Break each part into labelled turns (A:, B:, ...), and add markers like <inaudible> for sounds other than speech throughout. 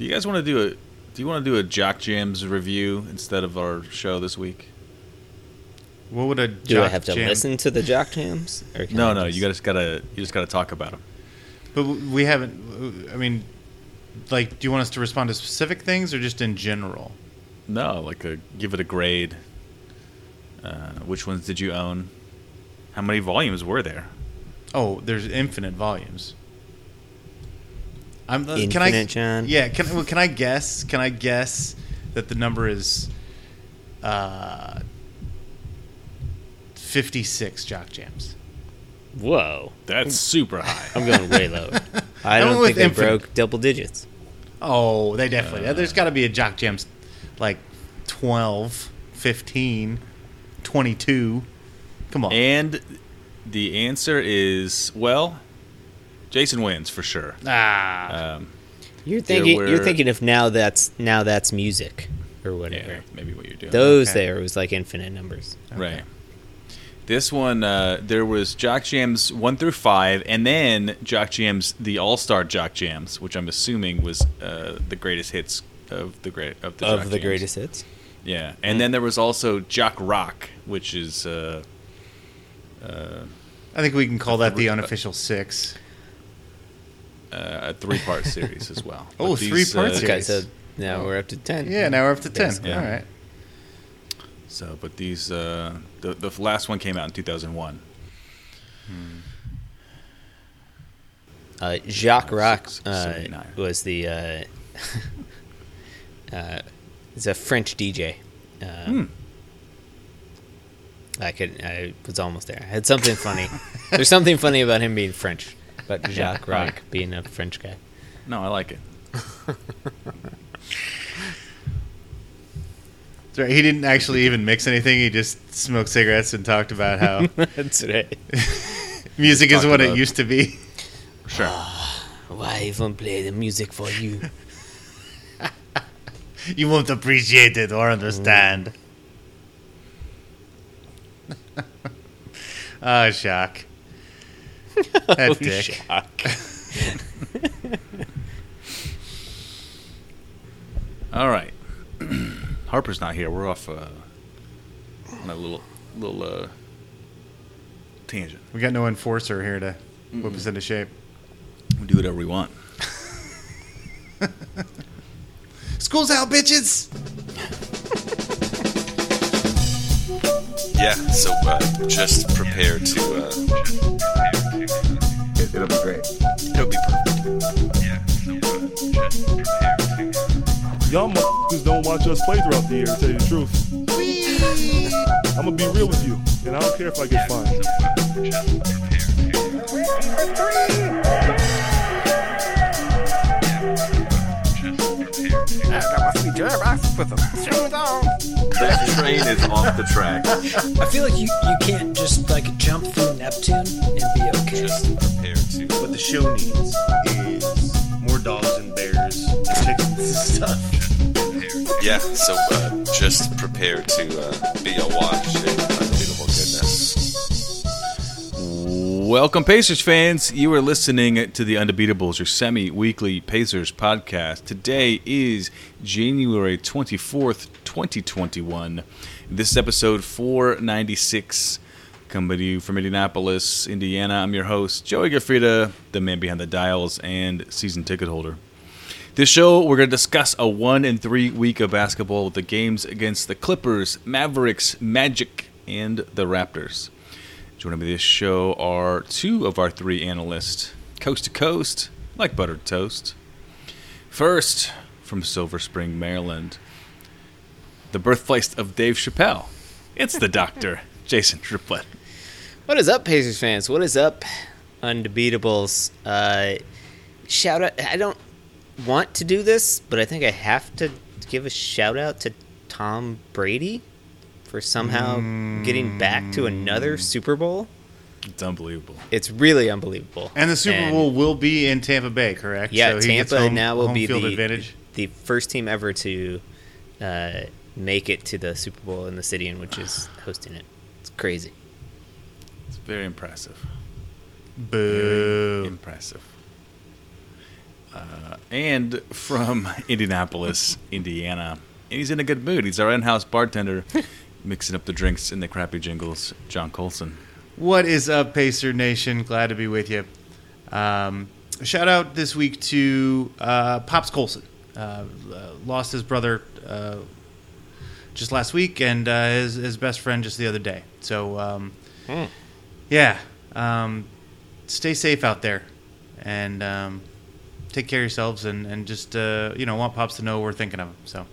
A: Do you guys want to do a? Do you want to do a Jock Jams review instead of our show this week?
B: What would a
C: Do
B: jock
C: I have to
B: jam-
C: listen to the jock jams? <laughs> Or can
A: No,
C: I
A: no.
C: just-
A: You just gotta. You just gotta talk about them.
B: But we haven't. I mean, like, do you want us to respond to specific things or just in general?
A: No, like a give it a grade. Uh, which ones did you own? How many volumes were there?
B: Oh, there's infinite volumes. I'm, uh, can I,
C: John.
B: Yeah, can, well, can I guess? Can I guess that the number is uh, 56 jock jams?
C: Whoa.
A: That's super high.
C: I'm going way low. <laughs> I
B: I
C: don't think they
B: infinite.
C: broke double digits.
B: Oh, they definitely. there's got to be a jock jams like 12, 15, 22. Come on.
A: And the answer is well, Jason wins for sure.
B: ah.
A: Um,
C: You're thinking you're thinking if now that's now that's music or whatever.
A: yeah, maybe what you're doing.
C: Those
B: Okay.
C: there was like infinite numbers.
A: Right. This one, uh, there was Jock Jams one through five, and then Jock Jams the All Star Jock Jams, which I'm assuming was uh, the greatest hits of the great of the Jock
C: the
A: Jams.
C: greatest hits.
A: Yeah, and then there was also Jock Rock, which is uh, uh,
B: I think we can call that the unofficial six.
A: Uh, a three-part series as well. <laughs>
B: Oh,
A: But these,
B: three-part
A: uh,
B: series.
C: Okay, so now we're up to ten.
B: Yeah, now we're up to 10.
C: Basically.
B: All right.
A: So, but these uh, the the last one came out in 2001.
C: Uh, Jacques Rock uh, was the uh, <laughs> uh, is a French DJ. Uh,
A: Hmm.
C: I could I was almost there. I had something funny. There's something funny about him being French, but Jacques Rock being a French guy.
A: No, I like it. <laughs>
B: That's right. He didn't actually even mix anything. He just smoked cigarettes and talked about how <laughs>
C: That's right. <laughs>
B: music is
A: Talked
B: what it
A: about-
B: used to be.
A: Sure.
C: Why even play the music for you?
B: You won't appreciate it or understand. Ah, shock. <laughs> That
C: Oh,
B: dick.
C: Jacques. <laughs>
A: All right. <clears throat> Harper's not here. We're off uh, on a little little uh, tangent.
B: We got no enforcer here to whip us into shape.
A: We do whatever we want. <laughs>
B: School's out, bitches.
D: Yeah, so uh, just prepare to.
E: It, it'll be great.
D: it'll be perfect. Yeah, so just prepare to.
F: Y'all motherfuckers don't watch us play throughout the year, to tell you the truth. I'm gonna be real with you, and I don't care if I get fined.
D: That train is off the track.
G: I feel like you, you can't just like jump through Neptune and be okay.
D: Just prepare to.
H: What the show needs is more dogs and bears and chickens and stuff.
D: Yeah, so uh, just prepare to uh, be awash in unbelievable goodness.
A: Welcome, Pacers fans. You are listening to the Undebeatables, your semi-weekly Pacers podcast. Today is January twenty fourth, twenty twenty one. This is episode four ninety six. Coming to you from Indianapolis, Indiana. I'm your host, Joey Gaffrida, the man behind the dials and season ticket holder. This show, we're going to discuss a one and three week of basketball with the games against the Clippers, Mavericks, Magic, and the Raptors. Joining me this show are two of our three analysts, coast to coast, like buttered toast. First, from Silver Spring, Maryland, the birthplace of Dave Chappelle. It's the doctor, <laughs> Jason Triplett.
C: What is up, Pacers fans? What is up, Undebeatables? Uh, shout out! I don't want to do this, but I think I have to give a shout out to Tom Brady for somehow getting back to another Super Bowl.
A: It's unbelievable.
C: It's really unbelievable.
B: And the Super Bowl will be in Tampa Bay, correct?
C: Yeah,
B: So he gets
C: Tampa
B: home-
C: now will
B: home
C: be
B: field
C: the
B: advantage.
C: the first team ever to uh, make it to the Super Bowl in the city in which is hosting it. It's crazy.
A: It's very impressive.
B: Boo.
A: Impressive. uh, and from <laughs> Indianapolis, Indiana. And he's in a good mood. He's our in-house bartender, <laughs> mixing up the drinks in the crappy jingles. John Colson.
B: What is up, Pacer Nation? Glad to be with you. Um, shout out this week to uh, Pops Colson. Uh, uh, lost his brother uh, just last week, and uh, his his best friend just the other day. So, um, yeah, um, stay safe out there, and um, take care of yourselves, and and just uh, you know want Pops to know we're thinking of him. So,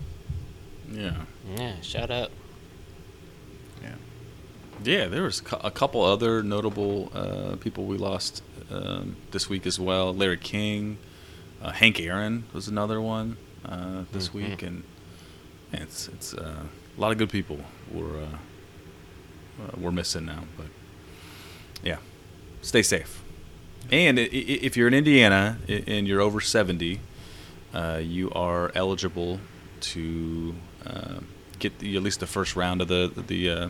A: Yeah.
C: Yeah, shout out.
B: yeah.
A: Yeah, there was a couple other notable uh, people we lost um, this week as well. Larry King, uh, Hank Aaron was another one uh, this week, and, and it's it's uh, a lot of good people we're uh, uh, we're missing now. But yeah, stay safe. And if you're in Indiana and you're over 70, uh, you are eligible to uh, get the, at least the first round of the the uh,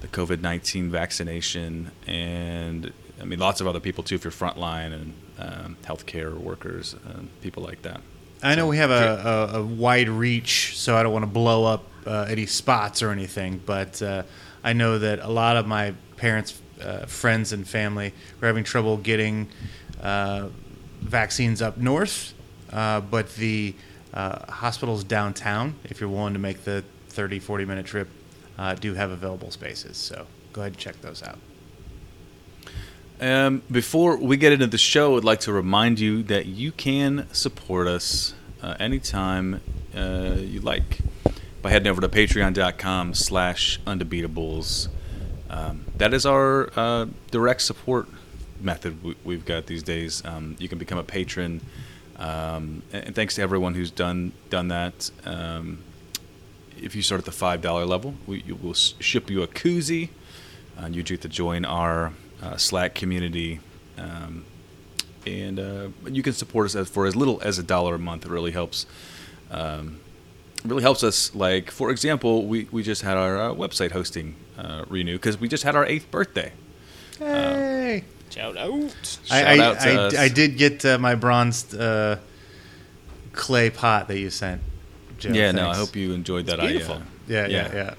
A: the COVID nineteen vaccination, and I mean lots of other people too if you're frontline and um, healthcare workers, and people like that.
B: I know we have a, a, a wide reach, so I don't want to blow up uh, any spots or anything. But uh, I know that a lot of my parents, uh, friends, and family were having trouble getting uh, vaccines up north. Uh, but the uh, hospitals downtown, if you're willing to make the 30, 40 minute trip, uh, do have available spaces. So go ahead and check those out.
A: Um, before we get into the show, I'd like to remind you that you can support us uh, anytime uh, you like by heading over to patreon.com slash undebeatables. Um, that is our uh, direct support method we, we've got these days. Um, you can become a patron. Um, and, thanks to everyone who's done done that. Um, if you start at the five dollar level, we will ship you a koozie, and you get to join our uh, Slack community. Um, and uh, you can support us as, for as little as a dollar a month. It really helps. Um, really helps us. Like for example, we, we just had our uh, website hosting uh, renew because we just had our eighth birthday.
B: Hey!
C: Shout out.
B: I,
A: Shout
B: I,
A: out to
B: I,
A: us.
B: I did get uh, my bronze uh, clay pot that you sent. Joe.
A: yeah, no, I hope you enjoyed that.
C: beautiful.
A: I, uh,
B: Yeah, yeah, yeah.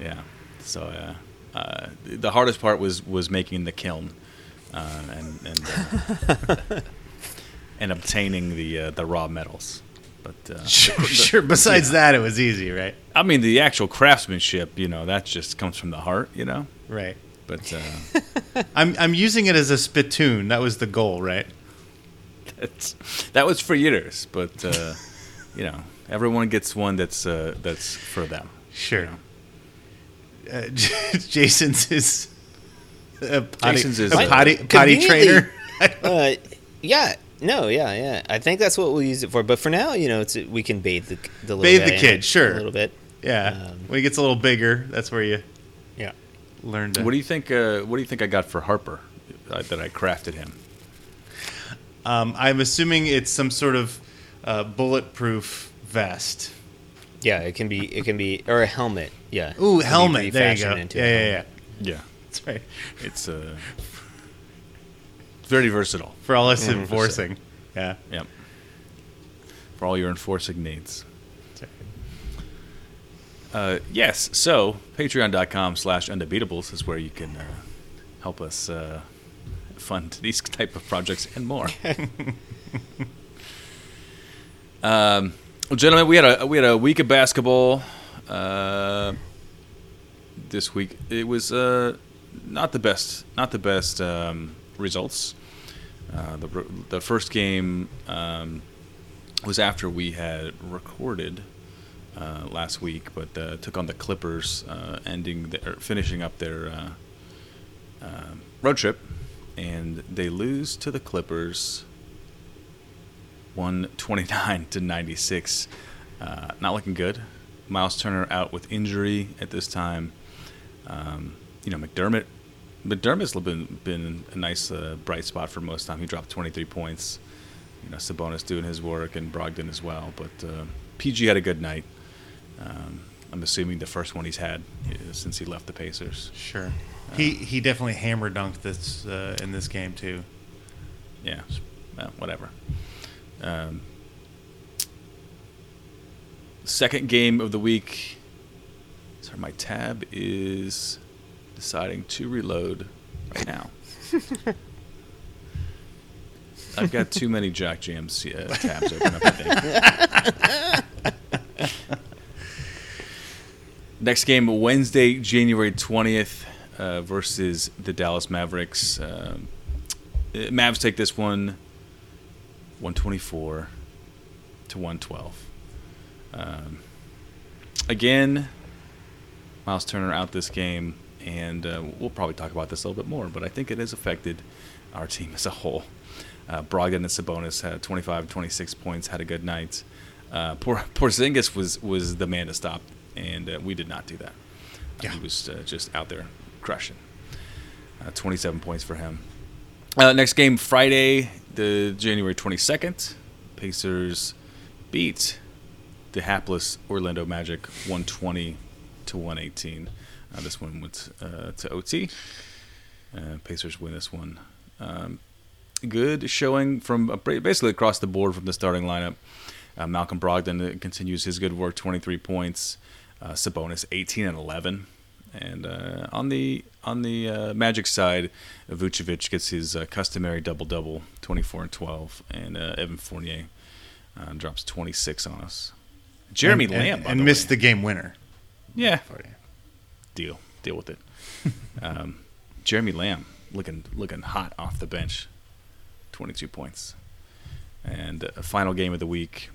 A: Yeah. So uh, uh, the hardest part was was making the kiln uh, and and, uh, and obtaining the uh, the raw metals. But uh, <laughs>
B: Sure, sure. Besides that, it was easy, right?
A: I mean, the actual craftsmanship, you know, that just comes from the heart, you know.
B: Right.
A: But uh, <laughs>
B: I'm I'm using it as a spittoon. That was the goal, right?
A: that's, that was for years. But uh, <laughs> you know, everyone gets one that's uh, that's for them.
B: Sure. Uh, <laughs> Jason's is a potty,
A: Jason's is,
B: a potty, potty trainer. <laughs>
C: Uh, yeah. No, yeah, yeah. I think that's what we'll use it for. But for now, you know, it's we can bathe the the little
B: Bathe
C: guy
B: the kid, sure.
C: a little bit.
B: yeah.
C: Um,
B: when he gets a little bigger, that's where you
C: Yeah.
B: learn to.
A: What do you think? Uh, what do you think I got for Harper uh, that I crafted him?
B: um, I'm assuming it's some sort of uh, bulletproof vest.
C: Yeah, it can be it can be or a helmet. Yeah. It
B: Ooh, helmet. There you go.
C: refashioned
B: Yeah,
C: into
B: yeah, yeah.
A: Yeah,
B: That's right.
A: it's uh, very versatile.
B: For all us enforcing. Yeah.
A: Yep. For all your enforcing needs. Uh, yes, so patreon.com slash undebeatables is where you can uh, help us uh, fund <laughs> these type of projects and more. <laughs> um, well, gentlemen, we had a we had a week of basketball uh, this week. It was uh, not the best, not the best um, results. Uh, the the first game um, was after we had recorded uh, last week, but uh, took on the Clippers, uh, ending their finishing up their uh, uh, road trip, and they lose to the Clippers, one twenty nine to ninety six. Uh, not looking good. Myles Turner out with injury at this time. Um, you know McDermott. McDermott's been been a nice uh, bright spot for most time. He dropped 23 points. You know Sabonis doing his work and Brogdon as well. But uh, PG had a good night. Um, I'm assuming the first one he's had uh, since he left the Pacers.
B: Sure. He he definitely hammer dunked this uh, in this game too.
A: Yeah, well, whatever. Um, second game of the week. Sorry, my tab is deciding to reload right now. <laughs> I've got too many Jock Jams uh, tabs open up. I think. <laughs> Next game Wednesday, January twentieth, uh, versus the Dallas Mavericks. Um, uh, Mavs take this one, one twenty four to one twelve. Um, again, Myles Turner out this game, and uh, we'll probably talk about this a little bit more. But I think it has affected our team as a whole. Uh, Brogdon and Sabonis had 25, 26 points, had a good night. Uh, Por- <laughs> Porzingis was was the man to stop, and uh, we did not do that. Uh, He was uh, just out there crushing. Uh, 27 points for him. Uh, next game Friday, the January 22nd. Pacers beat the hapless Orlando Magic 120 to 118. Uh, this one went uh, to OT. Uh, Pacers win this one. Um, good showing from uh, basically across the board from the starting lineup. Uh, Malcolm Brogdon continues his good work, 23 points. Uh, Sabonis 18 and 11. And uh, on the on the uh, Magic side, Vucevic gets his uh, customary double double, 24 and 12, and uh, Evan Fournier uh, drops 26 on us. Jeremy
B: and,
A: Lamb
B: and, and
A: the
B: missed
A: way.
B: the game winner.
A: yeah
B: you.
A: deal deal with it. <laughs> um, Jeremy Lamb looking looking hot off the bench, 22 points. And uh, final game of the week,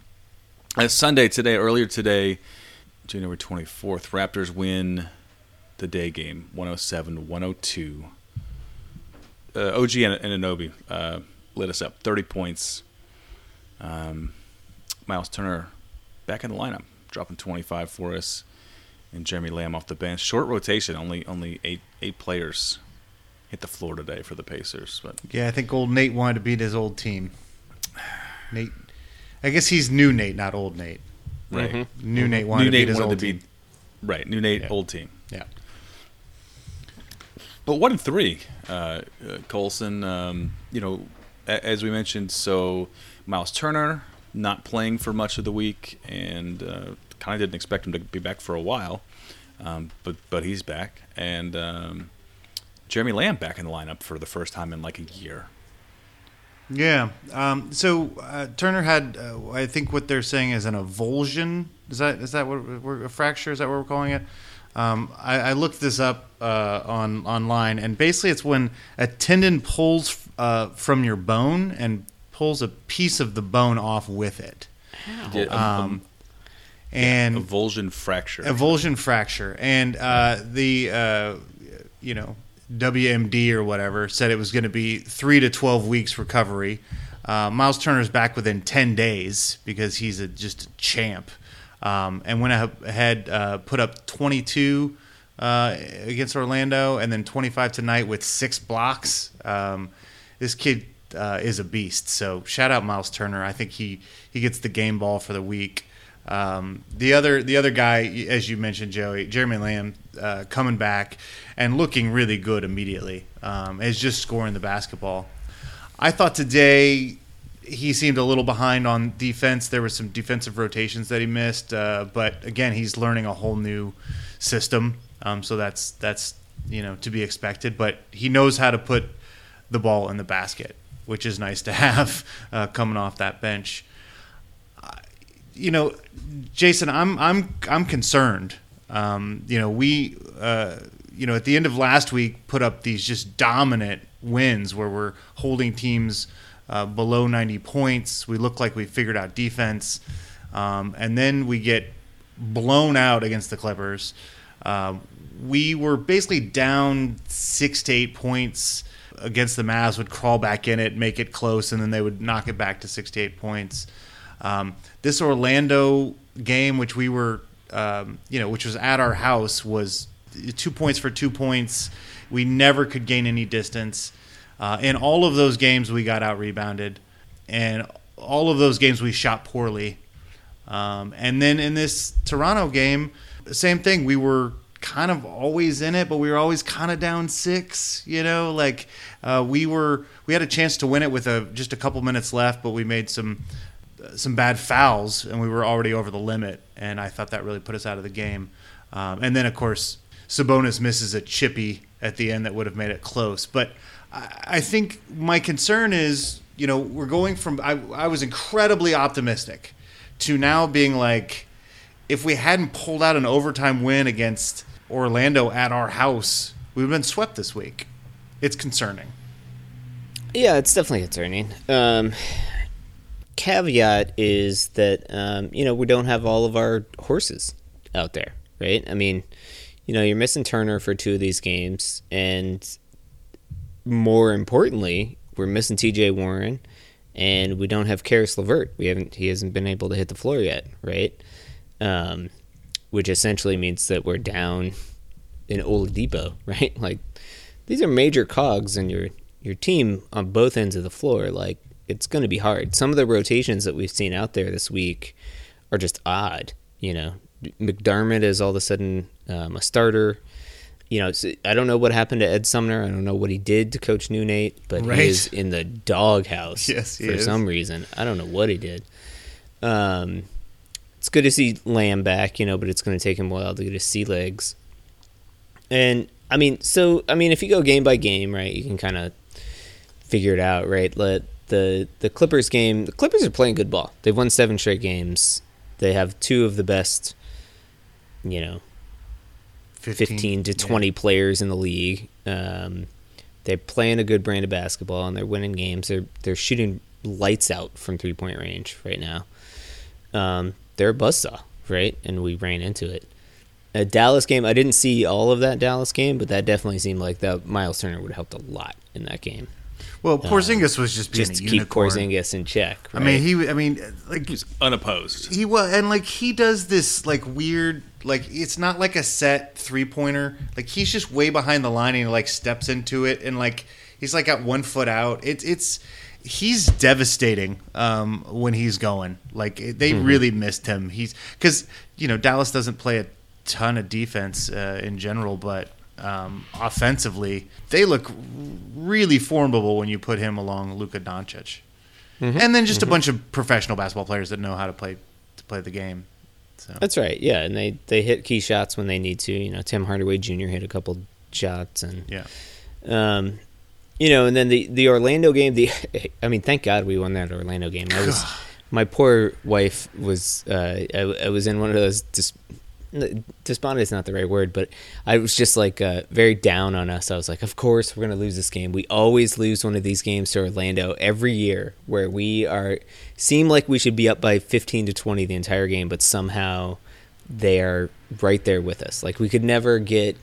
A: uh, Sunday today, earlier today, January 24th. Raptors win the day game, 107 102. Uh, OG and, and Anobi uh, lit us up, 30 points. Um, Myles Turner back in the lineup, dropping 25 for us and Jeremy Lamb off the bench. Short rotation, only only eight eight players hit the floor today for the Pacers. But
B: Yeah, I think old Nate wanted to beat his old team. Nate, I guess he's new Nate, not old Nate.
A: right,
B: New Nate wanted
A: new
B: to beat
A: Nate
B: his
A: wanted
B: old
A: to
B: team.
A: beat right. New Nate,
B: Yeah.
A: old team.
B: Yeah.
A: But one in three, uh, uh, Colson. Um, you know, a- as we mentioned, so Myles Turner not playing for much of the week, and uh, kind of didn't expect him to be back for a while, um, but but he's back, and um, Jeremy Lamb back in the lineup for the first time in like a year.
B: Yeah. Um, so uh, Turner had, uh, I think, what they're saying is an avulsion. Is that is that what a fracture? Is that what we're calling it? Um, I, I looked this up uh, on online, and basically, it's when a tendon pulls uh, from your bone and pulls a piece of the bone off with it,
A: Yeah,
B: um, and
A: a, avulsion fracture.
B: avulsion fracture, and uh, the uh, you know WMD or whatever said it was going to be three to twelve weeks recovery. Uh, Myles Turner's back within ten days because he's a, just a champ, um, and went ahead uh, put up twenty two. Uh, against Orlando, and then 25 tonight with six blocks. Um, this kid uh, is a beast. So shout out Myles Turner. I think he he gets the game ball for the week. Um, the other the other guy, as you mentioned, Joey Jeremy Lamb, uh, coming back and looking really good immediately. Um, is just scoring the basketball. I thought today he seemed a little behind on defense. There were some defensive rotations that he missed, uh, but again, he's learning a whole new system. Um, so that's that's you know to be expected. But he knows how to put the ball in the basket, which is nice to <laughs> have uh, coming off that bench. You know, Jason, I'm I'm I'm concerned. Um, you know, we uh, you know at the end of last week put up these just dominant wins where we're holding teams uh, below 90 points. We look like we figured out defense, um, and then we get blown out against the Clippers. Um, we were basically down six to eight points against the Mavs. Would crawl back in it, make it close, and then they would knock it back to six to eight points. Um, this Orlando game, which we were, um, you know, which was at our house, was two points for two points. We never could gain any distance. Uh, in all of those games, we got out rebounded, and all of those games we shot poorly. Um, and then in this Toronto game, same thing. We were kind of always in it, but we were always kind of down six. You know, like uh, we were we had a chance to win it with a just a couple minutes left, but we made some some bad fouls, and we were already over the limit, and I thought that really put us out of the game. Um, and then, of course, Sabonis misses a chippy at the end that would have made it close. But I, I think my concern is, you know, we're going from I, I was incredibly optimistic to now being like, if we hadn't pulled out an overtime win against Orlando at our house, we would have been swept this week. It's concerning.
C: Yeah, it's definitely concerning. Um, caveat is that um, you know we don't have all of our horses out there, right? I mean, you know, you're missing Turner for two of these games, and more importantly, we're missing T.J. Warren, and we don't have Caris LeVert. We haven't. He hasn't been able to hit the floor yet, right? Um, which essentially means that we're down in Oladipo, <laughs> right? Like these are major cogs in your your team on both ends of the floor. Like it's going to be hard. Some of the rotations that we've seen out there this week are just odd. You know, McDermott is all of a sudden um, a starter. You know, I don't know what happened to Ed Sumner. I don't know what he did to Coach New Nate, but
B: Right.
C: he is in the doghouse <laughs>
B: Yes,
C: for
B: is.
C: some reason. I don't know what he did. Um, it's good to see Lamb back, you know, but it's going to take him a while to get his sea legs. And I mean, so I mean, if you go game by game, right, you can kind of figure it out, right? Let the the Clippers game. The Clippers are playing good ball. They've won seven straight games. They have two of the best, you know, 15 to 20 players in the league. Um, they're playing a good brand of basketball and they're winning games. They're they're shooting lights out from three point range right now. Um, they're a buzzsaw, right? And we ran into it. A Dallas game, I didn't see all of that Dallas game, but that definitely seemed like that Myles Turner would have helped a lot in that game.
B: Well, Porzingis was just being
C: Just
B: a
C: to keep
B: unicorn.
C: Porzingis in check.
B: I mean, he. I mean, like
A: He's unopposed.
B: he was, and like he does this like weird, like it's not like a set three pointer. Like he's just way behind the line and he like steps into it and like he's like got one foot out. It's it's he's devastating um, when he's going. Like it- they really missed him. He's because you know Dallas doesn't play a ton of defense uh, in general, but um, offensively they look really formidable when you put him along Luka Doncic and then just a bunch of professional basketball players that know how to play to play the game. So
C: That's right. Yeah, and they they hit key shots when they need to. You know, Tim Hardaway Jr. hit a couple shots, and
B: yeah,
C: um, you know, and then the the Orlando game. The <laughs> I mean, thank God we won that Orlando game. I was <sighs> my poor wife was uh, I, I was in one of those dis, despondent is not the right word, but I was just like uh, very down on us. I was like, of course we're gonna lose this game. We always lose one of these games to Orlando every year, where we are seem like we should be up by fifteen to twenty the entire game, but somehow they are right there with us. Like we could never get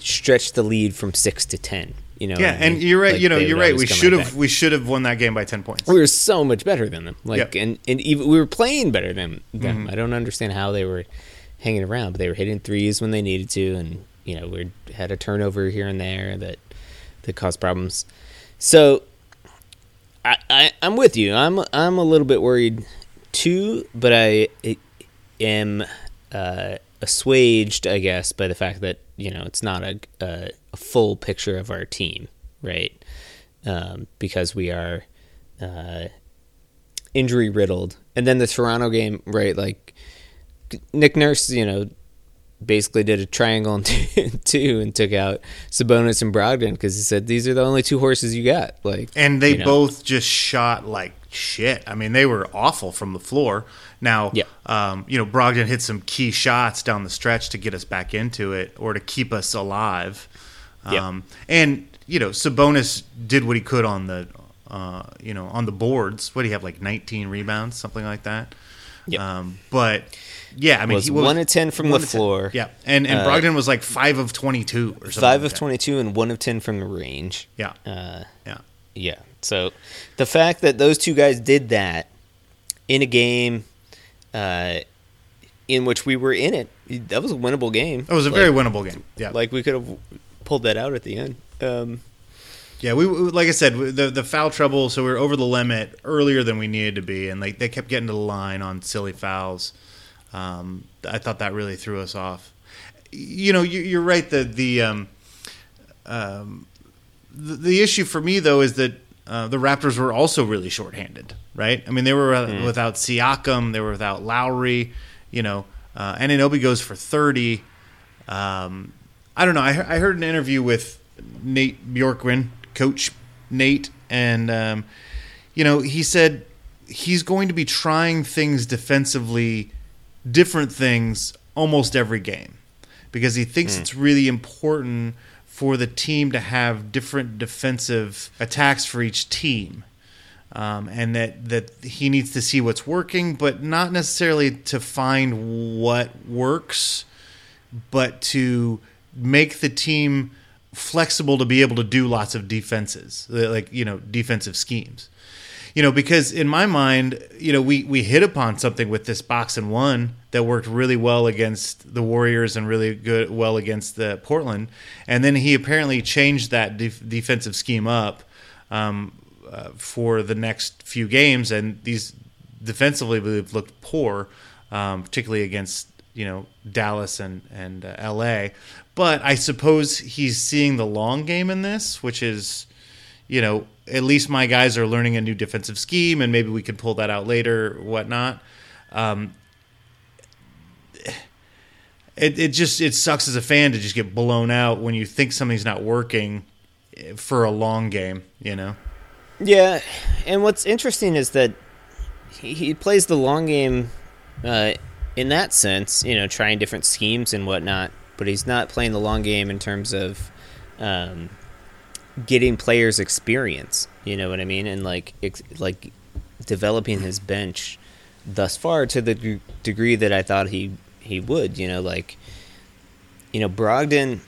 C: stretch the lead from six to ten. You know,
B: yeah, and you're right.
C: Like,
B: you know, you're right. We should have
C: back.
B: we should have won that game by ten points.
C: We were so much better than them. Like,
B: Yep. Mm-hmm.
C: and and even we were playing better than them. I don't understand how they were hanging around, but they were hitting threes when they needed to, and you know we had a turnover here and there that that caused problems. So I, I I'm with you. I'm I'm a little bit worried too, but I am uh, assuaged, I guess, by the fact that you know it's not a a, a full picture of our team, right? Um, because we are uh, injury riddled, and then the Toronto game, right? Like Nick Nurse, you know, basically did a triangle and two, <laughs> two and took out Sabonis and Brogdon because he said these are the only two horses you got. Like,
B: and they
C: you know.
B: both just shot like shit. I mean, they were awful from the floor. Now,
C: Yeah.
B: um, you know, Brogdon hit some key shots down the stretch to get us back into it or to keep us alive.
C: Yeah.
B: Um, and you know, Sabonis did what he could on the, uh, you know, on the boards. What do you have like 19 rebounds, something like that?
C: Yep.
B: Um, but yeah, I mean,
C: Was
B: he
C: one of 10 from the
B: of 10.
C: floor.
B: Yeah, and and
C: Uh,
B: Brogdon was like five of 22 or something.
C: five
B: like
C: of 22 and one of 10 from the range.
B: Yeah,
C: Uh,
B: yeah.
C: Yeah. So the fact that those two guys did that in a game uh, in which we were in it, that was a winnable game.
B: It was a
C: Like-
B: very winnable game. Yeah,
C: Like we could have pulled that out at the end. Um,
B: Yeah, we we- like I said, the the foul trouble. So we were over the limit earlier than we needed to be, and like they kept getting to the line on silly fouls. Um, I thought that really threw us off. You know, you, you're right. The the um, um, the, the issue for me though is that uh, the Raptors were also really shorthanded, right? I mean, they were uh, without Siakam, they were without Lowry, you know, uh, Anunoby goes for 30. Um, I don't know. I, I heard an interview with Nate Bjorkgren, coach Nate, and, um, you know, he said he's going to be trying things defensively, different things almost every game because he thinks it's really important for the team to have different defensive attacks for each team. Um, and that, that he needs to see what's working, but not necessarily to find what works, but to make the team flexible to be able to do lots of defenses, like, you know, defensive schemes you know because in my mind you know we we hit upon something with this box and one that worked really well against the warriors and really good well against the portland. And then he apparently changed that def- defensive scheme up um, uh, for the next few games. And these defensively they've looked poor um, particularly against you know dallas and and uh, la but i suppose he's seeing the long game in this which is you know, at least my guys are learning a new defensive scheme, and maybe we can pull that out later, whatnot. Um, it it just it sucks as a fan to just get blown out when you think something's not working for a long game. You know,
C: Yeah, and what's interesting is that he, he plays the long game uh, in that sense, you know, trying different schemes and whatnot, but he's not playing the long game in terms of um, getting players experience. You know what I mean? And like ex- like developing his bench thus far to the d- degree that I thought he he would. You know, like you know Brogdon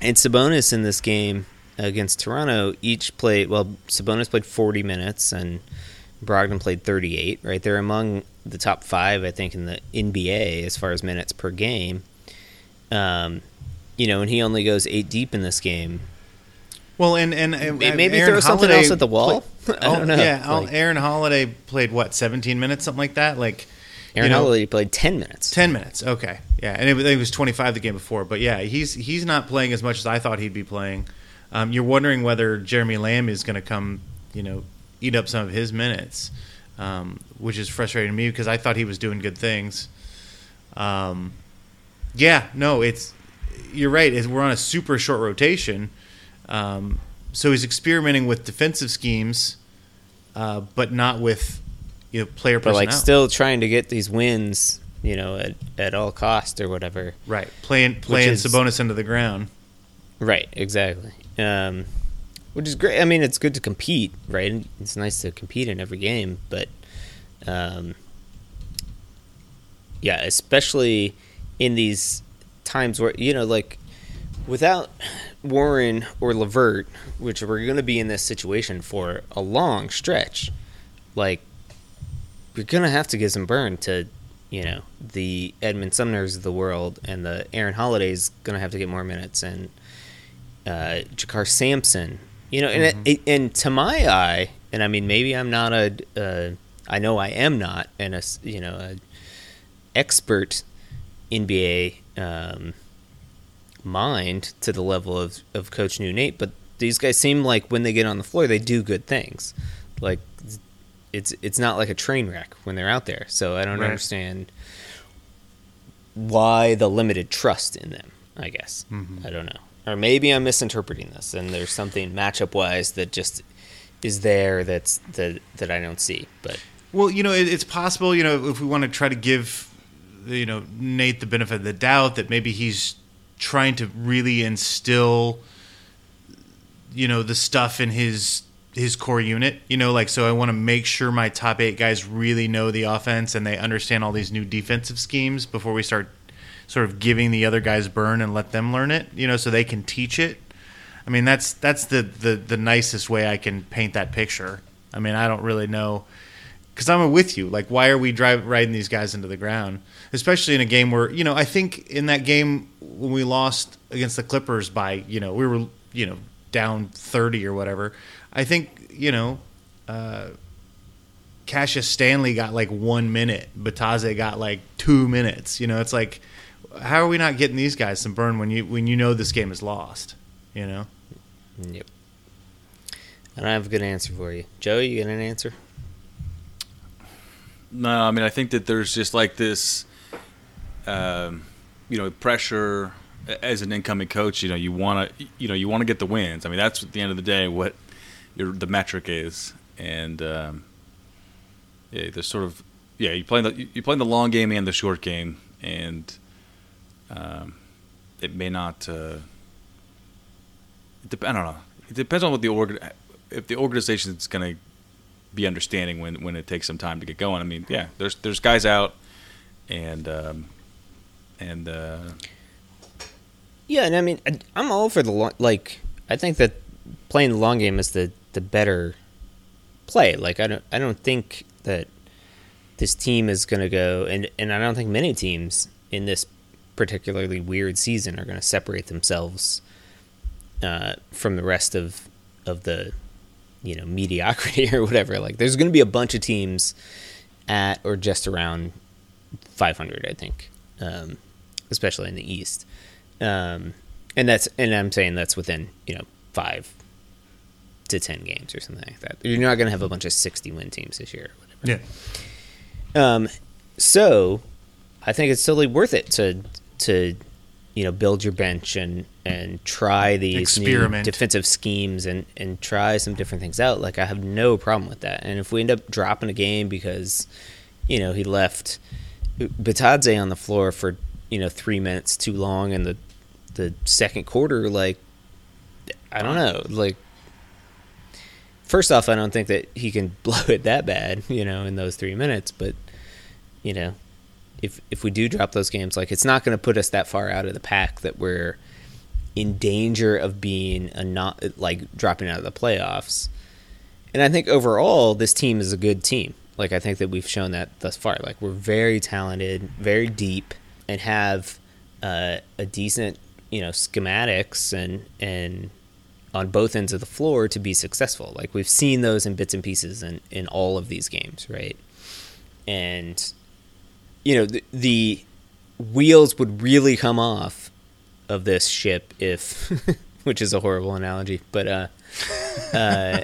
C: and Sabonis in this game against Toronto each played well. Sabonis played 40 minutes and Brogdon played 38. Right, they're among the top five, I think, in the NBA as far as minutes per game. Um, you know, and he only goes eight deep in this game.
B: Well, and and, and
C: maybe
B: Aaron
C: throw something
B: Holiday
C: else at the wall?
B: play- <laughs>
C: I don't
B: oh,
C: know.
B: Yeah,
C: Like-
B: Aaron Holiday played what seventeen minutes, something like that. Like
C: Aaron
B: you know,
C: Holiday played 10 minutes.
B: Ten minutes, okay, yeah, and it, was- it was twenty five the game before, but yeah, he's he's not playing as much as I thought he'd be playing. Um, you're wondering whether Jeremy Lamb is going to come, you know, eat up some of his minutes, um, which is frustrating to me because I thought he was doing good things. Um, yeah, no, it's you're right. It's, we're on a super short rotation, um, so he's experimenting with defensive schemes, uh, but not with you know player
C: but like still trying to get these wins, you know, at, at all cost or whatever.
B: Right, playing playing
C: is-
B: Sabonis into the ground.
C: Right, exactly. Um, which is great. I mean, it's good to compete, right? It's nice to compete in every game, but um, yeah, especially in these times where you know, like without Warren or LeVert, which we're going to be in this situation for a long stretch, like you're going to have to give some burn to you know the Edmond Sumners of the world, and the Aaron Holiday's going to have to get more minutes, and uh, JaKarr Sampson. You know, and it, and to my eye, and I mean, maybe I'm not a, uh, I know I am not, and a you know, a expert NBA um, mind to the level of of Coach New Nate, but these guys seem like when they get on the floor, they do good things. Like it's it's not like a train wreck when they're out there. So I don't
B: Right.
C: understand why the limited trust in them. I guess mm-hmm. I don't know, or maybe I'm misinterpreting this, and there's something matchup wise that just is there that's that that I don't see. But
B: Well, you know, it, it's possible. You know, if we want to try to give, you know, Nate the benefit of the doubt that maybe he's trying to really instill, you know, the stuff in his his core unit. You know, like so, I want to make sure my top eight guys really know the offense and they understand all these new defensive schemes before we start sort of giving the other guys burn and let them learn it. You know, so they can teach it. I mean, that's that's the the, the nicest way I can paint that picture. I mean, I don't really know because I'm with you. Like, why are we driving riding these guys into the ground? Especially in a game where you know, I think in that game when we lost against the Clippers by you know we were you know down thirty or whatever. I think you know. Uh, Cassius Stanley got like one minute. Bitadze got like two minutes. You know, it's like, how are we not getting these guys some burn when you when you know this game is lost? You know,
C: Yep. And I have a good answer for you. Joey, you got an answer?
A: No, I mean I think that there's just like this, um, you know, pressure as an incoming coach. You know, you want to, you know, you want to get the wins. I mean, that's at the end of the day what your the metric is, and um, yeah, there's sort of yeah, you play the you play the long game and the short game, and um, it may not. Uh, it dep- I don't know. It depends on what the org if the organization is going to be understanding when when it takes some time to get going. I mean, yeah, there's there's guys out, and um, and uh,
C: Yeah, and I mean, I'm all for the long. Like, I think that playing the long game is the the better play. Like, I don't I don't think that this team is going to go, and and I don't think many teams in this particularly weird season are going to separate themselves uh, from the rest of of the you know mediocrity <laughs> or whatever. Like, there's going to be a bunch of teams at or just around 500. I think, um, especially in the East um, and that's and I'm saying that's within you know five to ten games or something like that. You're not going to have a bunch of 60 win teams this year. Or whatever.
B: Yeah.
C: Um, so I think it's totally worth it to to you know build your bench and and try these new defensive schemes and and try some different things out. Like I have no problem with that. And if we end up dropping a game because you know he left Bitadze on the floor for you know three minutes too long in the the second quarter, like I don't know, like first off, I don't think that he can <laughs> blow it that bad, you know, in those three minutes. But you know, if if we do drop those games, like it's not going to put us that far out of the pack that we're in danger of being a not like dropping out of the playoffs. And I think overall, this team is a good team. Like I think that we've shown that thus far. Like we're very talented, very deep, and have uh, a decent, you know, schematics and and on both ends of the floor to be successful. Like we've seen those in bits and pieces in in all of these games, right? And you know, the, the wheels would really come off of this ship if, <laughs> which is a horrible analogy, but uh, uh,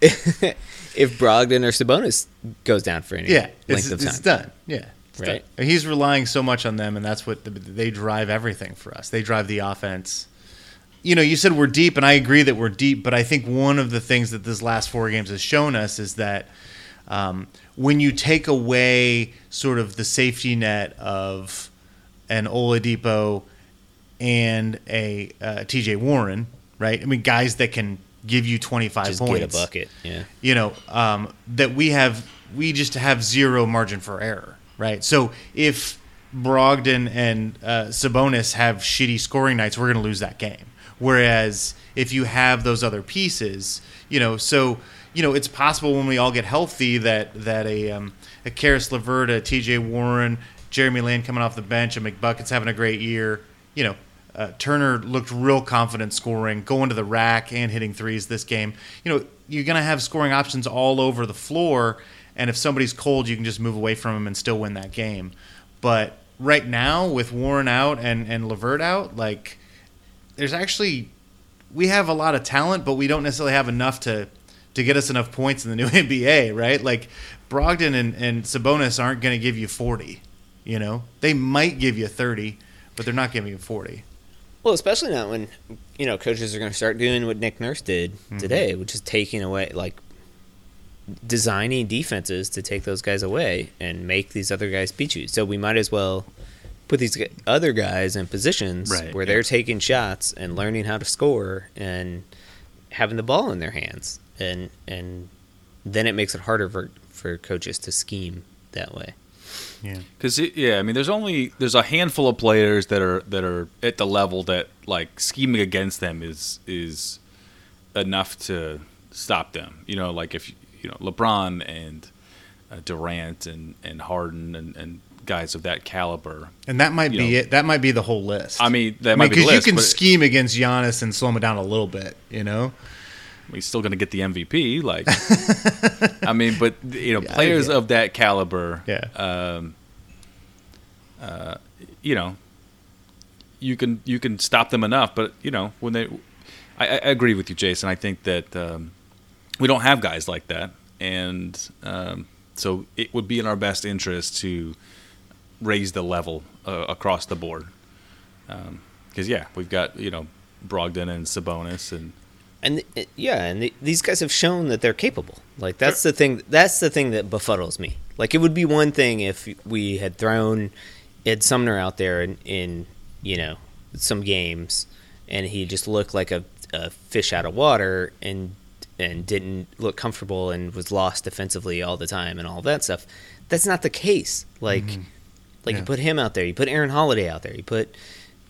C: <laughs> if Brogdon or Sabonis goes down for any
B: Yeah, it's,
C: length of
B: it's
C: time,
B: done. Yeah, it's
C: Right.
B: done. He's relying so much on them, and that's what the, they drive everything for us. They drive the offense. You know, you said we're deep, and I agree that we're deep. But I think one of the things that this last four games has shown us is that um, when you take away sort of the safety net of an Oladipo and a uh, TJ Warren, right? I mean, guys that can give you twenty five
C: just
B: points
C: get a bucket. Yeah.
B: you know um, that we have we just have zero margin for error right so if brogdon and uh, sabonis have shitty scoring nights we're going to lose that game whereas if you have those other pieces you know so you know it's possible when we all get healthy that that a um, a Caris LeVert, a TJ Warren, Jeremy Lin coming off the bench, and McBucket's having a great year. You know, uh, Turner looked real confident scoring, going to the rack and hitting threes this game. You know, you're going to have scoring options all over the floor, and if somebody's cold, you can just move away from them and still win that game. But right now, with Warren out and and Levert out, like there's actually we have a lot of talent, but we don't necessarily have enough to to get us enough points in the new <laughs> NBA, right? Like Brogdon and, and Sabonis aren't going to give you 40. You know, they might give you 30, but they're not giving you 40.
C: Well, especially not when you know coaches are going to start doing what Nick Nurse did mm-hmm. today, which is taking away like designing defenses to take those guys away and make these other guys beat you. So we might as well put these other guys in positions
A: Right,
C: where
A: yeah.
C: they're taking shots and learning how to score and having the ball in their hands, and and then it makes it harder for for coaches to scheme that way.
B: Yeah.
A: Because yeah, I mean, there's only there's a handful of players that are that are at the level that like scheming against them is is enough to stop them. You know, like if you know LeBron and uh, Durant and and Harden and, and guys of that caliber.
B: And that might
A: You
B: be
A: know.
B: it. That might be the whole list.
A: I mean, that
B: I mean,
A: might be the
B: because you can
A: but
B: scheme against Giannis and slow him down a little bit, you know?
A: He's still going to get the MVP. Like, <laughs> I mean, but you know,
B: Yeah,
A: players
B: it.
A: of that caliber,
B: Yeah.
A: um, uh, you know, you can you can stop them enough. But you know, when they I, I agree with you, Jason. I think that um, we don't have guys like that, and um, so it would be in our best interest to raise the level uh, across the board. Because yeah, we've got you know Brogdon and Sabonis, and
C: and eh, yeah, and th these guys have shown that they're capable. Like that's the thing. That's the thing that befuddles me. Like it would be one thing if we had thrown Ed Sumners out there in, in you know some games, and he just looked like a, a fish out of water and and didn't look comfortable and was lost defensively all the time and all that stuff. That's not the case. Like mm-hmm. like
B: Yeah.
C: you put him out there, you put Aaron Holiday out there, you put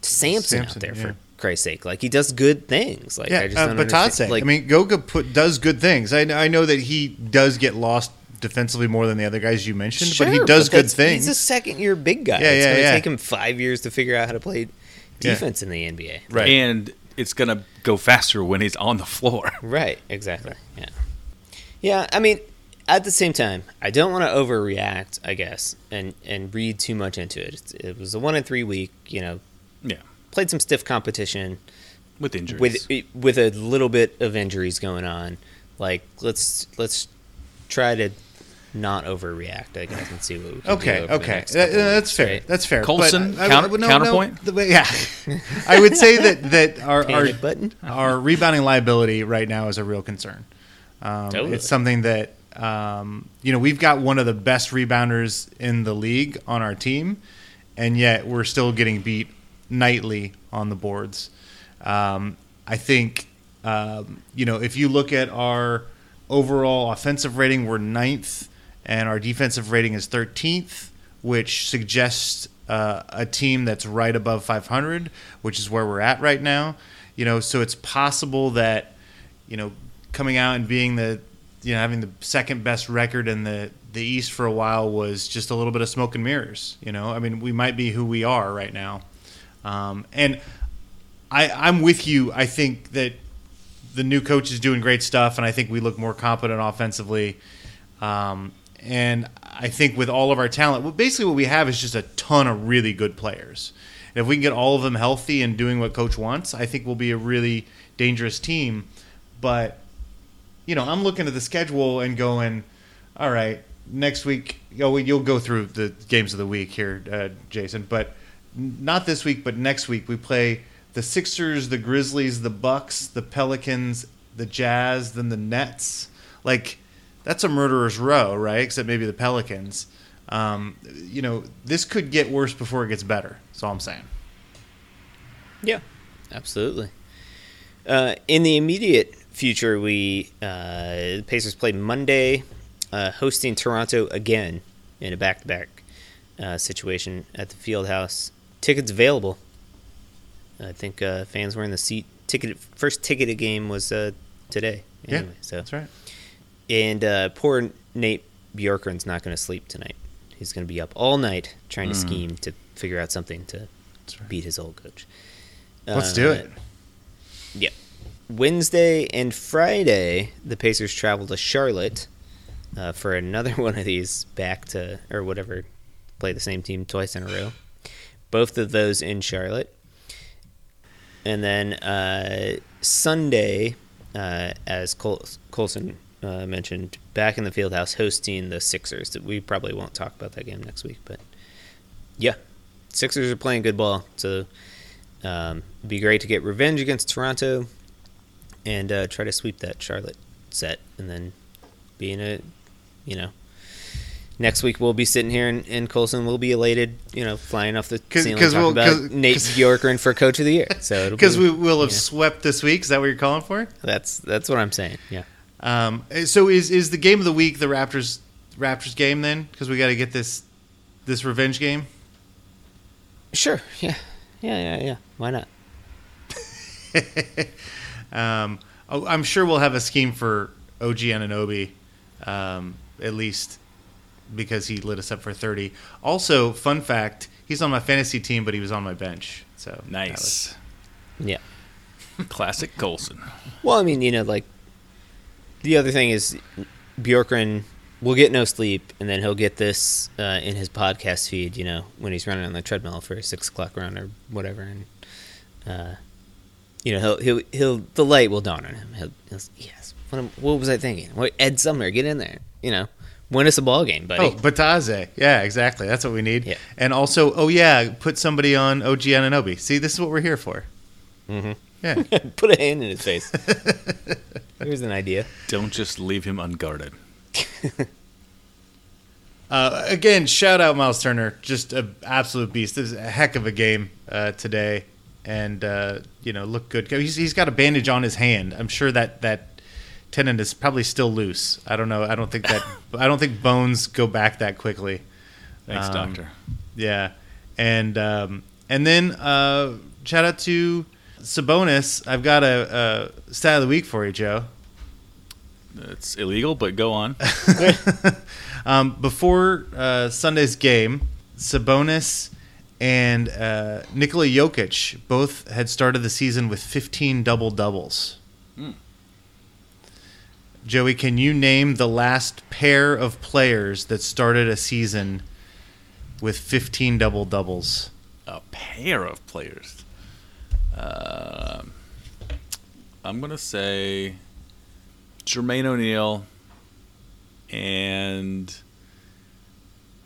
C: Sampson, out there
B: yeah.
C: for Christ's sake. Like he does good things. Like
B: yeah,
C: I just
B: uh,
C: don't
B: but Todd's
C: understand. Like,
B: I mean, Goga put does good things. I, I know that he does get lost defensively more than the other guys you mentioned, but he
C: Sure,
B: does good things.
C: He's a second year big guy.
B: Yeah,
C: it's
B: yeah,
C: going to
B: yeah.
C: take him five years to figure out how to play
B: Yeah.
C: defense in the NBA.
B: Right.
A: and it's gonna go faster when he's on the floor. <laughs>
C: Right, exactly. Yeah. Yeah, I mean, at the same time, I don't want to overreact, I guess, and, and read too much into it. It was a one in three week, you know,
A: yeah,
C: played some stiff competition
A: with injuries.
C: with with a little bit of injuries going on. Like, let's let's try to not overreact, I guess, and see what we can
B: Okay,
C: do over
B: okay, That-
C: couple
B: that's fair.
C: right?
B: That's fair.
A: Colson,
B: I- I-
A: counter-
B: no, no,
A: counterpoint?
B: the yeah, <laughs> I would say that that our our,
C: button?
B: our rebounding liability right now is a real concern. Um,
C: Totally.
B: It's something that um, you know we've got one of the best rebounders in the league on our team, and yet we're still getting beat nightly on the boards. Um, I think um, you know if you look at our overall offensive rating, we're ninth, and our defensive rating is thirteenth, which suggests uh, a team that's right above 500, which is where we're at right now. You know, so it's possible that you know coming out and being the you know having the second best record in the the East for a while was just a little bit of smoke and mirrors. You know, I mean, we might be who we are right now, um, and I I'm with you. I think that the new coach is doing great stuff, and I think we look more competent offensively. Um, and I think with all of our talent, well, basically what we have is just a ton of really good players. And if we can get all of them healthy and doing what coach wants, I think we'll be a really dangerous team. But you know, I'm looking at the schedule and going, all right, next week, oh, you'll go through the games of the week here, uh, Jason, but not this week, but next week we play the Sixers, the Grizzlies, the Bucks, the Pelicans, the Jazz, then the Nets. Like that's a murderer's row, right? Except maybe the Pelicans. Um, you know, this could get worse before it gets better. That's all I'm saying.
C: Yeah, absolutely. Uh, in the immediate future, we uh, the Pacers play Monday, uh, hosting Toronto again in a back-to-back uh, situation at the Field House. Tickets available. I think uh, fans were in the seat. Ticket first ticketed game was uh, today. Anyway,
B: yeah,
C: so
B: that's right.
C: and uh, poor Nate Bjorkgren's not going to sleep tonight. He's going to be up all night trying to scheme to figure out something to beat his old coach.
B: Let's do it.
C: Yep. Wednesday and Friday, the Pacers travel to Charlotte uh, for another <laughs> one of these back to, or whatever, play the same team twice in a row. Both of those in Charlotte. And then uh, Sunday, uh, as Col- Colson uh, mentioned, back in the field house hosting the Sixers. We probably won't talk about that game next week, but yeah, Sixers are playing good ball. So um, it'd be great to get revenge against Toronto and uh, try to sweep that Charlotte set, and then be in a, you know, next week we'll be sitting here and, and Colson will be elated, you know, flying off the
B: 'Cause-
C: ceiling
B: 'cause
C: talking
B: we'll-
C: about
B: 'cause-
C: Nate Bjorkgren for Coach of the Year. So it'll
B: Because
C: be,
B: we will have
C: yeah.
B: swept this week. Is that what you're calling for?
C: that's that's what I'm saying. Yeah.
B: Um, so is is the game of the week the Raptors Raptors game then? Because we got to get this this revenge game.
C: Sure. Yeah. Yeah. Yeah. Yeah. Why not? <laughs>
B: Um, oh, I'm sure we'll have a scheme for OG Anunoby, um, at least because he lit us up for 30. Also, fun fact: he's on my fantasy team, but he was on my bench. So that was-
A: Nice,
C: Yeah.
A: classic Colson.
C: Well, I mean, you know, like the other thing is Bjorkgren will get no sleep, and then he'll get this uh, in his podcast feed. You know, when he's running on the treadmill for a six o'clock run or whatever, and uh, you know, he'll he'll he'll the light will dawn on him. He'll, he'll yes. What, am- what was I thinking? What, Ed Sumners, get in there. You know, win us a ball game, buddy.
B: Oh, Bitadze. Yeah, exactly. That's what we need.
C: Yeah.
B: And also, oh yeah, put somebody on OG Anunoby. See, this is what we're here for.
C: Mhm.
B: Yeah. <laughs>
C: Put a hand in his face. <laughs> Here's an idea.
A: Don't just leave him unguarded. <laughs>
B: Uh, again, shout out Myles Turner, just an absolute beast. This is a heck of a game uh, today, and uh, you know, look good. He's, he's got a bandage on his hand. I'm sure that that tendon is probably still loose. I don't know. I don't think that. <laughs> I don't think bones go back that quickly.
A: Thanks,
B: Um,
A: doctor.
B: Yeah, and um, and then uh, shout out to Sabonis. I've got a, a stat of the week for you, Joe.
A: It's illegal, but go on. <laughs>
B: Um, before uh, Sunday's game, Sabonis and uh, Nikola Jokic both had started the season with 15 double doubles. Joey, can you name the last pair of players that started a season with 15 double doubles?
A: a pair of players. Um I'm gonna say Jermaine O'Neal and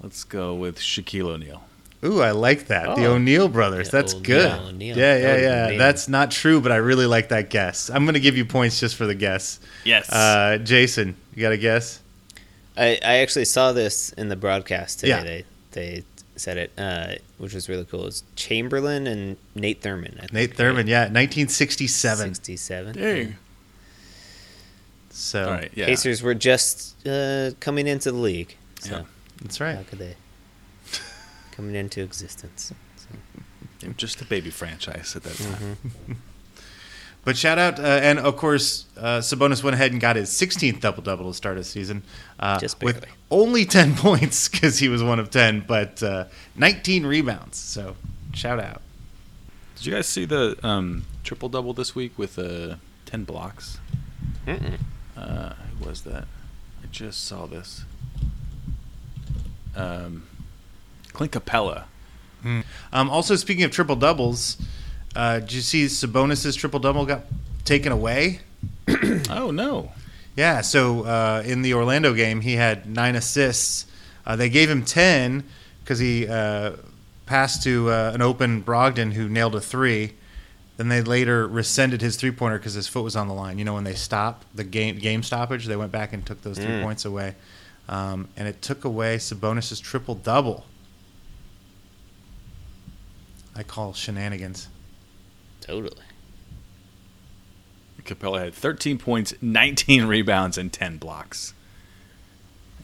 A: let's go with Shaquille O'Neal.
B: Ooh, I like that. the O'Neill brothers.
C: Yeah,
B: That's
C: O'Neal,
B: good.
C: O'Neal.
B: Yeah, yeah, yeah.
C: amazing.
B: That's not true, but I really like that guess. I'm going to give you points just for the guess.
A: Yes.
B: Uh, Jason, you got a guess?
C: I, I actually saw this in the broadcast today.
B: Yeah.
C: They they said it, uh, which was really cool. It's Chamberlain and Nate Thurmond. I think,
B: Nate Thurmond, yeah, 1967.
C: Sixty-seven.
A: Dang.
B: So
A: All right. Yeah.
C: Pacers were just uh, coming into the league, so
A: Yeah.
B: that's right.
C: how could they coming into existence?
A: They're Just a baby franchise at that time. <laughs>
B: But shout out, uh, and of course, uh, Sabonis went ahead and got his 16th double double to start his season, uh,
C: Just
B: with only 10 <laughs> points because he was one of 10, but uh, 19 rebounds. So shout out.
A: Did you guys see the um, triple double this week with uh, ten blocks?
C: Mm-mm.
A: Uh, who was that? I just saw this. Um, Clint Capela.
B: Um, also, speaking of triple doubles, uh, did you see Sabonis's triple double got taken away? <clears throat>
A: Oh no!
B: Yeah, so uh, in the Orlando game, he had nine assists. Uh, they gave him 10 because he uh, passed to uh, an open Brogdon who nailed a three. Then they later rescinded his three pointer because his foot was on the line. You know, when they stopped the game, game stoppage, they went back and took those three
C: Mm.
B: points away. Um, and it took away Sabonis' triple double. I call shenanigans.
C: Totally.
A: Capela had 13 points, 19 <laughs> rebounds, and 10 blocks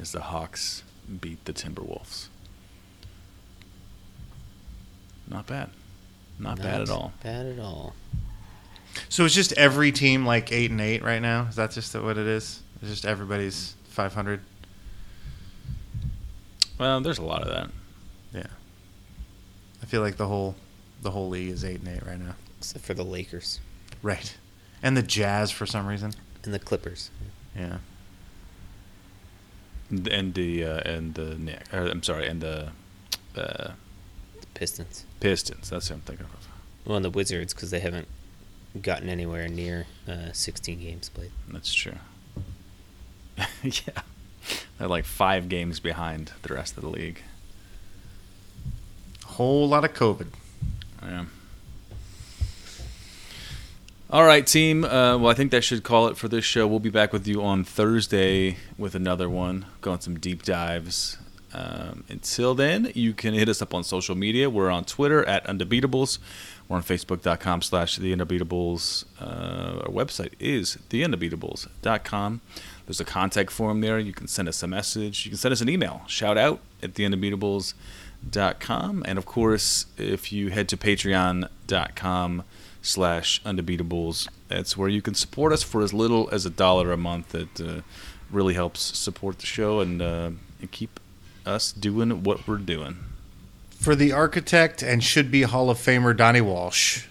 A: as the Hawks beat the Timberwolves. Not bad. Not, bad at all.
C: Bad at all.
B: So it's just every team like eight and eight right now. Is that just what it is? It's just everybody's five hundred.
A: Well, there's a lot of that.
B: Yeah. I feel like the whole the whole league is eight and eight right now.
C: Except for the Lakers
B: Right. And the Jazz for some reason.
C: and the Clippers.
B: Yeah.
A: And- And the uh, and the Nick, or, I'm sorry, and the uh,
C: The Pistons.
A: Pistons. That's what I'm thinking of.
C: Well, and the Wizards because they haven't gotten anywhere near uh, 16 games played.
A: That's true. <laughs> yeah, they're like five games behind the rest of the league.
B: Whole lot of COVID.
A: Yeah. All right, team. Uh, well, I think that should call it for this show. We'll be back with you on Thursday with another one, going some deep dives. Um, until then, you can hit us up on social media. We're on Twitter at Undebeatables. We're on Facebook.com slash The Undebeatables. Uh, our website is TheUndebeatables.com. There's a contact form there. You can send us a message. You can send us an email. Shout out at TheUndebeatables.com. And of course, if you head to Patreon.com slash Undebeatables, that's where you can support us for as little as a dollar a month. That uh, really helps support the show and, uh, and keep us doing what we're doing.
B: For the architect and should be Hall of Famer Donnie Walsh.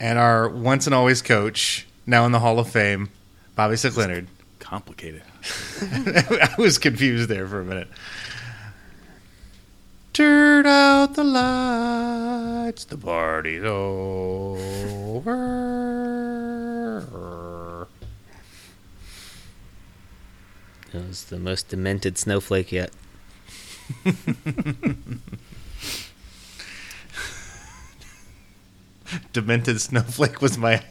B: And our once and always coach, now in the Hall of Fame, Bobby Slick Leonard.
A: Complicated. <laughs>
B: I was confused there for a minute. Turn out the light. lights, the party's over.
C: It was the most demented snowflake yet. <laughs>
B: Demented Snowflake was my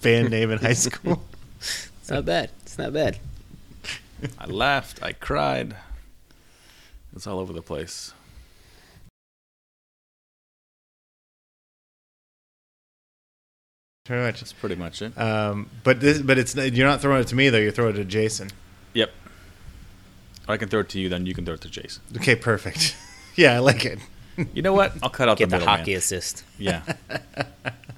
B: band name in high school.
C: It's not bad. It's not bad.
A: I laughed. I cried. It's all over the place.
B: Very much.
A: That's pretty much it.
B: Um, but this, but it's you're not throwing it to me though. You're throwing it to Jason.
A: Yep. I can throw it to you, then you can throw it to Jason.
B: Okay, perfect. <laughs> yeah, I like it.
A: You know what? I'll cut out
C: Get
A: the
C: the
A: middleman.
C: hockey assist.
A: Yeah. <laughs>